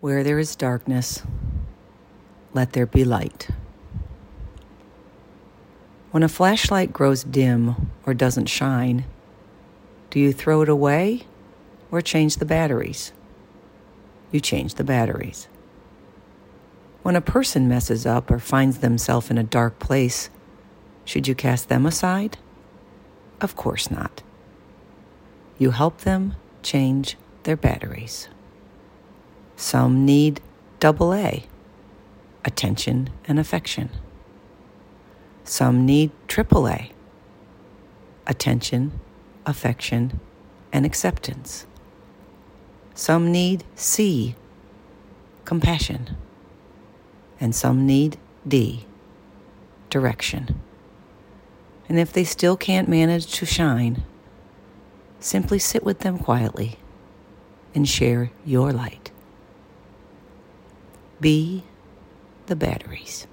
Where there is darkness, let there be light. When a flashlight grows dim or doesn't shine, do you throw it away or change the batteries? You change the batteries. When a person messes up or finds themselves in a dark place, should you cast them aside? Of course not. You help them change their batteries. Some need double A, attention and affection. Some need triple A, attention, affection, and acceptance. Some need C, compassion. And some need D, direction. And if they still can't manage to shine, simply sit with them quietly and share your light. Be the batteries.